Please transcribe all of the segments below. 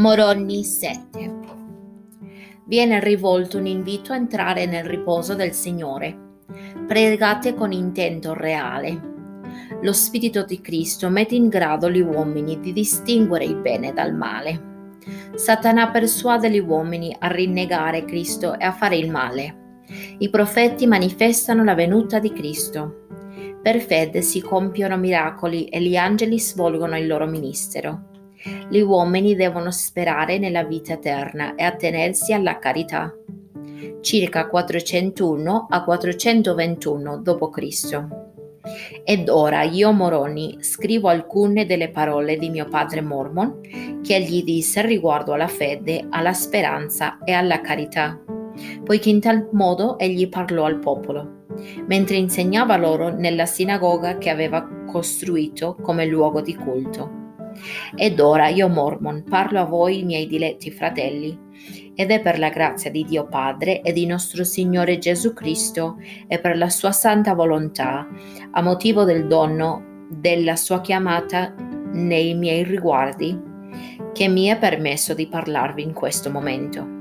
Moronni 7 Viene rivolto un invito a entrare nel riposo del Signore. Pregate con intento reale. Lo Spirito di Cristo mette in grado gli uomini di distinguere il bene dal male. Satana persuade gli uomini a rinnegare Cristo e a fare il male. I profeti manifestano la venuta di Cristo. Per fede si compiono miracoli e gli angeli svolgono il loro ministero. Gli uomini devono sperare nella vita eterna e attenersi alla carità. Circa 401 a 421 d.C. Ed ora io, Moroni, scrivo alcune delle parole di mio padre Mormon che egli disse riguardo alla fede, alla speranza e alla carità, poiché in tal modo egli parlò al popolo, mentre insegnava loro nella sinagoga che aveva costruito come luogo di culto. Ed ora io, Mormon, parlo a voi, miei diletti fratelli, ed è per la grazia di Dio Padre e di nostro Signore Gesù Cristo e per la sua santa volontà, a motivo del dono della sua chiamata nei miei riguardi, che mi è permesso di parlarvi in questo momento.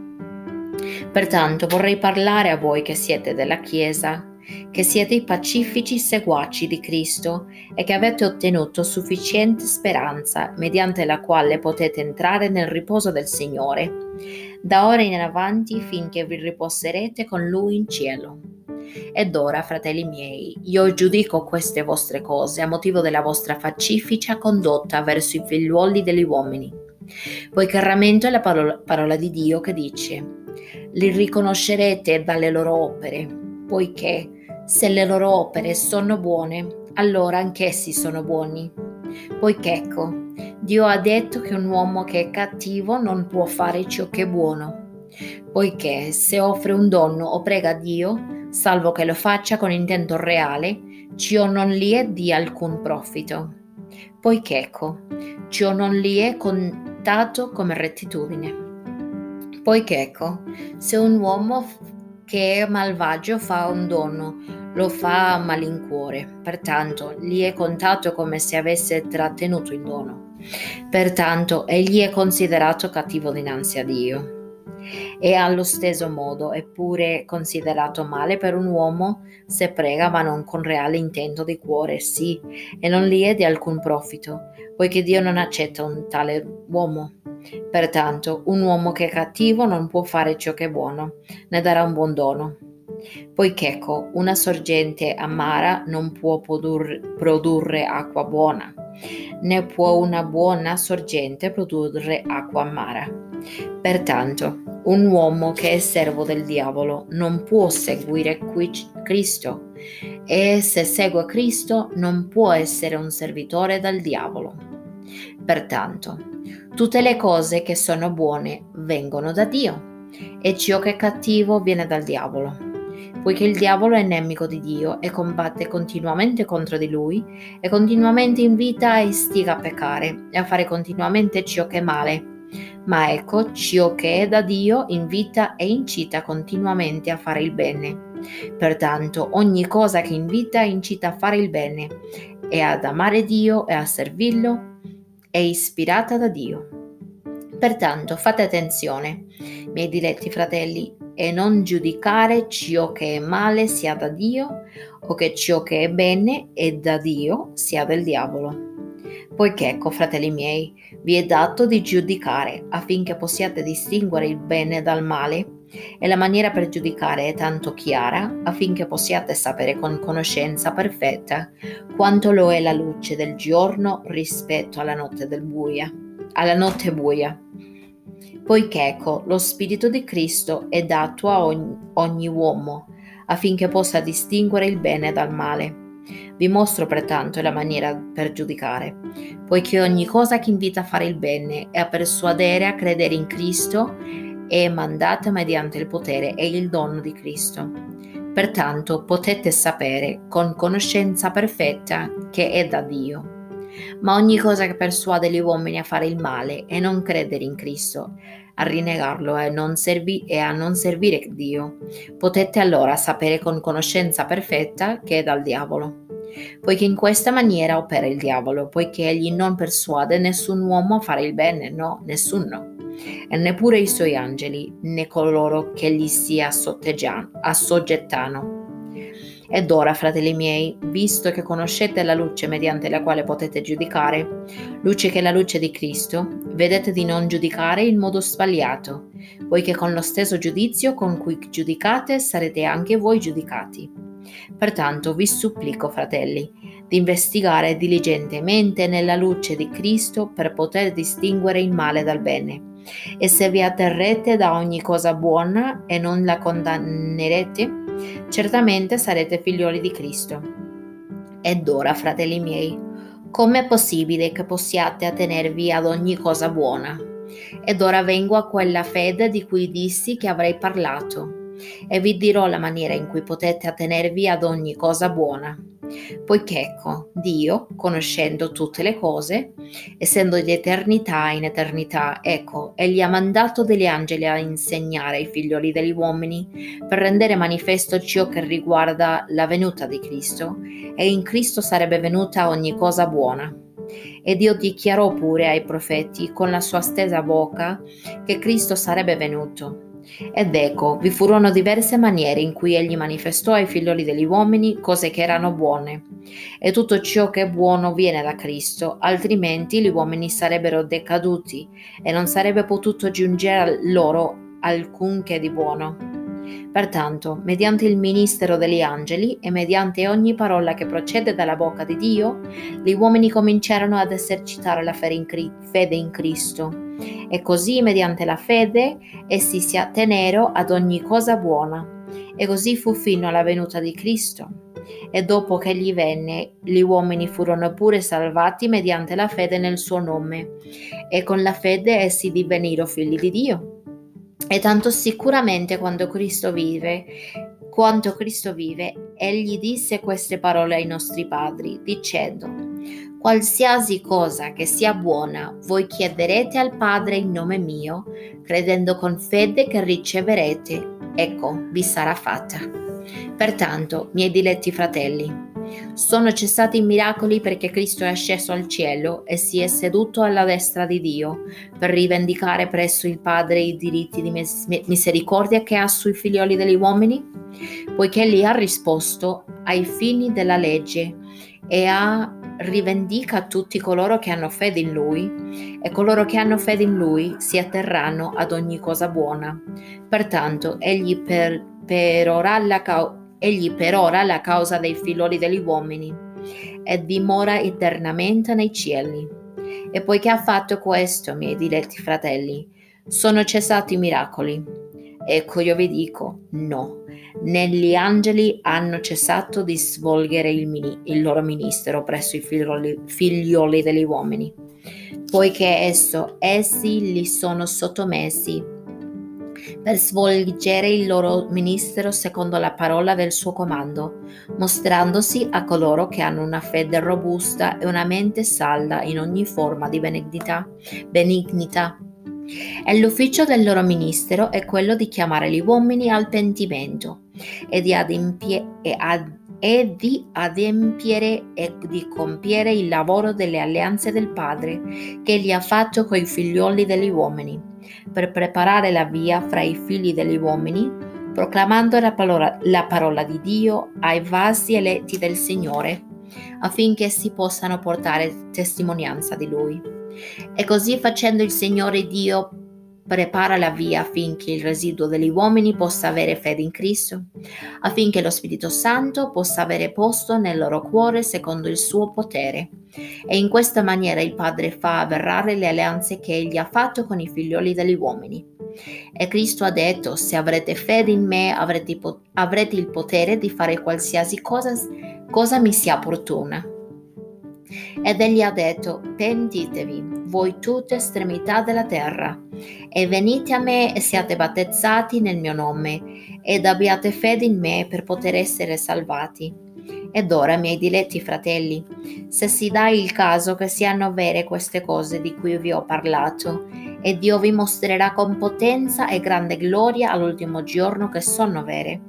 Pertanto vorrei parlare a voi che siete della Chiesa che siete i pacifici seguaci di Cristo e che avete ottenuto sufficiente speranza mediante la quale potete entrare nel riposo del Signore, da ora in avanti finché vi riposerete con Lui in cielo. Ed ora, fratelli miei, io giudico queste vostre cose a motivo della vostra pacifica condotta verso i figliuoli degli uomini, poiché rammento è la parola, parola di Dio che dice, li riconoscerete dalle loro opere, poiché se le loro opere sono buone, allora anch'essi sono buoni. Poiché ecco, Dio ha detto che un uomo che è cattivo non può fare ciò che è buono. Poiché se offre un dono o prega Dio, salvo che lo faccia con intento reale, ciò non gli è di alcun profito. Poiché ecco, ciò non gli è contato come rettitudine. Poiché ecco, se un uomo che è malvagio fa un dono, lo fa a malincuore, pertanto gli è contato come se avesse trattenuto il dono. Pertanto egli è considerato cattivo dinanzi a Dio. E allo stesso modo è pure considerato male per un uomo se prega ma non con reale intento di cuore, sì, e non gli è di alcun profito, poiché Dio non accetta un tale uomo. Pertanto un uomo che è cattivo non può fare ciò che è buono, né darà un buon dono poiché ecco, una sorgente amara non può produrre acqua buona, né può una buona sorgente produrre acqua amara. Pertanto, un uomo che è servo del diavolo non può seguire Cristo e se segue Cristo non può essere un servitore del diavolo. Pertanto, tutte le cose che sono buone vengono da Dio e ciò che è cattivo viene dal diavolo poiché il diavolo è nemico di Dio e combatte continuamente contro di lui e continuamente invita e istiga a peccare e a fare continuamente ciò che è male. Ma ecco, ciò che è da Dio invita e incita continuamente a fare il bene. Pertanto ogni cosa che invita incita a fare il bene e ad amare Dio e a servirlo è ispirata da Dio. Pertanto fate attenzione, miei diletti fratelli, e non giudicare ciò che è male sia da Dio o che ciò che è bene è da Dio sia del diavolo. Poiché, ecco, fratelli miei, vi è dato di giudicare affinché possiate distinguere il bene dal male e la maniera per giudicare è tanto chiara affinché possiate sapere con conoscenza perfetta quanto lo è la luce del giorno rispetto alla notte del buia, alla notte buia poiché ecco, lo Spirito di Cristo è dato a ogni, ogni uomo, affinché possa distinguere il bene dal male. Vi mostro pertanto la maniera per giudicare, poiché ogni cosa che invita a fare il bene e a persuadere a credere in Cristo è mandata mediante il potere e il dono di Cristo. Pertanto potete sapere con conoscenza perfetta che è da Dio ma ogni cosa che persuade gli uomini a fare il male e non credere in Cristo, a rinnegarlo e, non servi- e a non servire Dio, potete allora sapere con conoscenza perfetta che è dal diavolo. Poiché in questa maniera opera il diavolo, poiché egli non persuade nessun uomo a fare il bene, no, nessuno, e neppure i suoi angeli, né coloro che gli si assoggettano. Ed ora, fratelli miei, visto che conoscete la luce mediante la quale potete giudicare, luce che è la luce di Cristo, vedete di non giudicare in modo sbagliato, poiché con lo stesso giudizio con cui giudicate sarete anche voi giudicati. Pertanto vi supplico, fratelli, di investigare diligentemente nella luce di Cristo per poter distinguere il male dal bene. E se vi atterrete da ogni cosa buona e non la condannerete, certamente sarete figlioli di Cristo. Ed ora, fratelli miei, com'è possibile che possiate attenervi ad ogni cosa buona? Ed ora vengo a quella fede di cui dissi che avrei parlato, e vi dirò la maniera in cui potete attenervi ad ogni cosa buona poiché ecco, Dio, conoscendo tutte le cose, essendo di eternità in eternità, ecco, egli ha mandato degli angeli a insegnare ai figlioli degli uomini per rendere manifesto ciò che riguarda la venuta di Cristo, e in Cristo sarebbe venuta ogni cosa buona. E Dio dichiarò pure ai profeti con la sua stessa bocca che Cristo sarebbe venuto ed ecco, vi furono diverse maniere in cui egli manifestò ai figlioli degli uomini cose che erano buone. E tutto ciò che è buono viene da Cristo, altrimenti gli uomini sarebbero decaduti e non sarebbe potuto giungere loro alcunché di buono. Pertanto, mediante il ministero degli angeli e mediante ogni parola che procede dalla bocca di Dio, gli uomini cominciarono ad esercitare la fede in Cristo e così mediante la fede essi si attennero ad ogni cosa buona. E così fu fino alla venuta di Cristo. E dopo che egli venne, gli uomini furono pure salvati mediante la fede nel suo nome. E con la fede essi divennero figli di Dio. E tanto sicuramente quando Cristo vive, quanto Cristo vive, egli disse queste parole ai nostri padri, dicendo, Qualsiasi cosa che sia buona voi chiederete al Padre in nome mio, credendo con fede che riceverete, ecco, vi sarà fatta. Pertanto, miei diletti fratelli, sono cessati i miracoli perché Cristo è sceso al cielo e si è seduto alla destra di Dio per rivendicare presso il Padre i diritti di misericordia che ha sui figlioli degli uomini? Poiché Egli ha risposto ai fini della legge e ha rivendica tutti coloro che hanno fede in Lui e coloro che hanno fede in Lui si atterranno ad ogni cosa buona. Pertanto egli per, per ora la, egli per ora la causa dei filori degli uomini e dimora eternamente nei cieli. E poiché ha fatto questo, miei diletti fratelli, sono cessati i miracoli. Ecco io vi dico, no né gli angeli hanno cessato di svolgere il, mini, il loro ministero presso i figlioli, figlioli degli uomini, poiché esso, essi li sono sottomessi per svolgere il loro ministero secondo la parola del suo comando, mostrandosi a coloro che hanno una fede robusta e una mente salda in ogni forma di benignità. benignità e l'ufficio del loro ministero è quello di chiamare gli uomini al pentimento e di, adempie- e ad- e di adempiere e di compiere il lavoro delle alleanze del Padre che egli ha fatto coi figlioli degli uomini, per preparare la via fra i figli degli uomini, proclamando la parola, la parola di Dio ai vasi eletti del Signore, affinché si possano portare testimonianza di Lui. E così facendo il Signore Dio prepara la via affinché il residuo degli uomini possa avere fede in Cristo, affinché lo Spirito Santo possa avere posto nel loro cuore secondo il suo potere. E in questa maniera il Padre fa avverrare le alleanze che egli ha fatto con i figlioli degli uomini. E Cristo ha detto, se avrete fede in me avrete, avrete il potere di fare qualsiasi cosa, cosa mi sia opportuna. Ed egli ha detto, pentitevi, voi tutte estremità della terra, e venite a me e siate battezzati nel mio nome, ed abbiate fede in me per poter essere salvati. Ed ora, miei diletti fratelli, se si dà il caso che siano vere queste cose di cui vi ho parlato, e Dio vi mostrerà con potenza e grande gloria all'ultimo giorno che sono vere.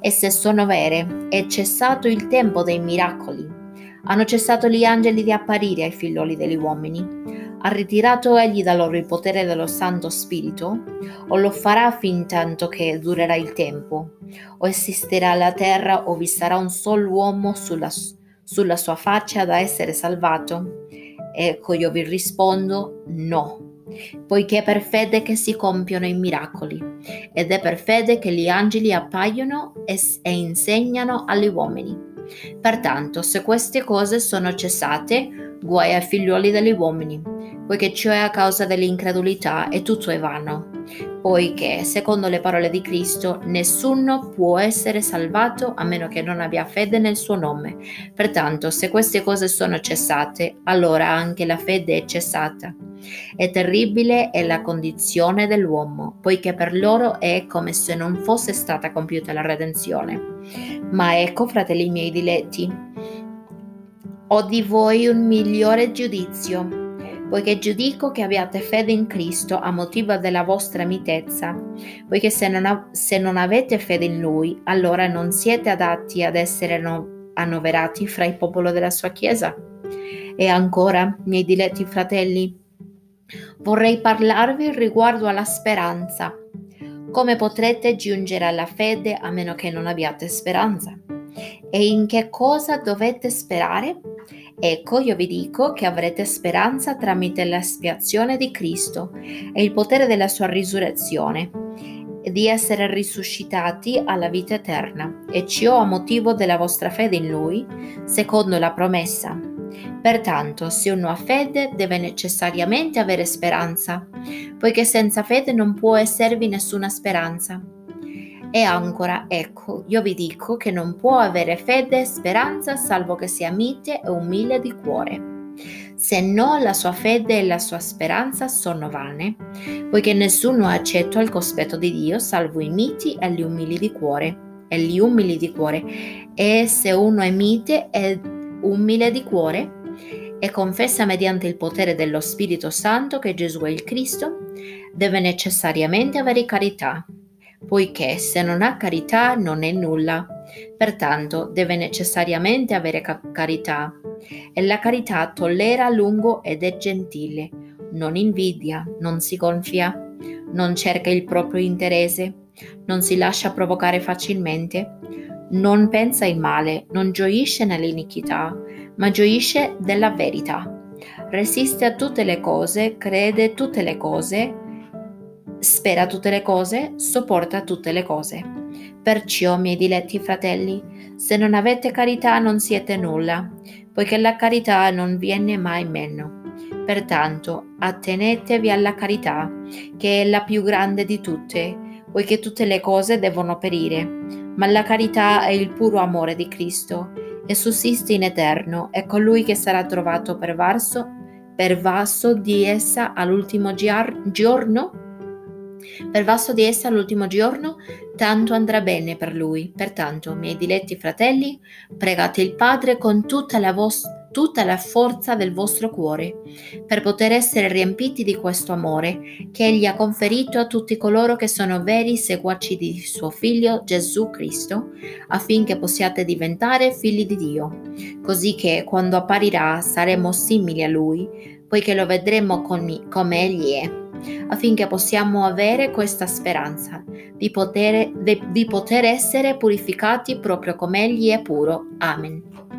E se sono vere, è cessato il tempo dei miracoli hanno cessato gli angeli di apparire ai figlioli degli uomini. Ha ritirato egli da loro il potere dello Santo Spirito? O lo farà fin tanto che durerà il tempo? O esisterà la terra o vi sarà un solo uomo sulla, sulla sua faccia da essere salvato? Ecco io vi rispondo no poiché è per fede che si compiono i miracoli, ed è per fede che gli angeli appaiono e, e, insegnano agli uomini. Pertanto, se queste cose sono cessate, guai ai figliuoli degli uomini, poiché ciò è a causa dell'incredulità e tutto è vano. Poiché, secondo le parole di Cristo, nessuno può essere salvato a meno che non abbia fede nel suo nome. Pertanto, se queste cose sono cessate, allora anche la fede è cessata. E terribile è la condizione dell'uomo, poiché per loro è come se non fosse stata compiuta la redenzione. Ma ecco, fratelli miei diletti, ho di voi un migliore giudizio poiché giudico che abbiate fede in Cristo a motivo della vostra mitezza, poiché se non, av- se non avete fede in Lui, allora non siete adatti ad essere no- annoverati fra il popolo della sua Chiesa. E ancora, miei diletti fratelli, vorrei parlarvi riguardo alla speranza. Come potrete giungere alla fede a meno che non abbiate speranza? E in che cosa dovete sperare? Ecco, io vi dico che avrete speranza tramite l'espiazione di Cristo e il potere della sua risurrezione, di essere risuscitati alla vita eterna, e ciò a motivo della vostra fede in Lui, secondo la promessa. Pertanto, se uno ha fede, deve necessariamente avere speranza, poiché senza fede non può esservi nessuna speranza. E ancora, ecco, io vi dico che non può avere fede e speranza salvo che sia mite e umile di cuore. Se no, la sua fede e la sua speranza sono vane, poiché nessuno è accetto al cospetto di Dio salvo i miti e gli umili di cuore. E gli umili di cuore. E se uno è mite e umile di cuore e confessa mediante il potere dello Spirito Santo che Gesù è il Cristo, deve necessariamente avere carità poiché se non ha carità non è nulla. Pertanto deve necessariamente avere ca- carità. E la carità tollera a lungo ed è gentile, non invidia, non si gonfia, non cerca il proprio interesse, non si lascia provocare facilmente, non pensa il male, non gioisce nell'iniquità, ma gioisce della verità. Resiste a tutte le cose, crede tutte le cose, spera tutte le cose, sopporta tutte le cose. Perciò, miei diletti fratelli, se non avete carità non siete nulla, poiché la carità non viene mai meno. Pertanto, attenetevi alla carità, che è la più grande di tutte, poiché tutte le cose devono perire, ma la carità è il puro amore di Cristo e sussiste in eterno, è colui che sarà trovato pervaso, pervaso di essa all'ultimo giorno per vasto di essa l'ultimo giorno, tanto andrà bene per lui. Pertanto, miei diletti fratelli, pregate il Padre con tutta la, vos- tutta la forza del vostro cuore, per poter essere riempiti di questo amore che Egli ha conferito a tutti coloro che sono veri seguaci di suo Figlio Gesù Cristo, affinché possiate diventare figli di Dio, così che quando apparirà saremo simili a Lui, poiché lo vedremo come Egli è affinché possiamo avere questa speranza di poter, di poter essere purificati proprio come Egli è puro. Amen.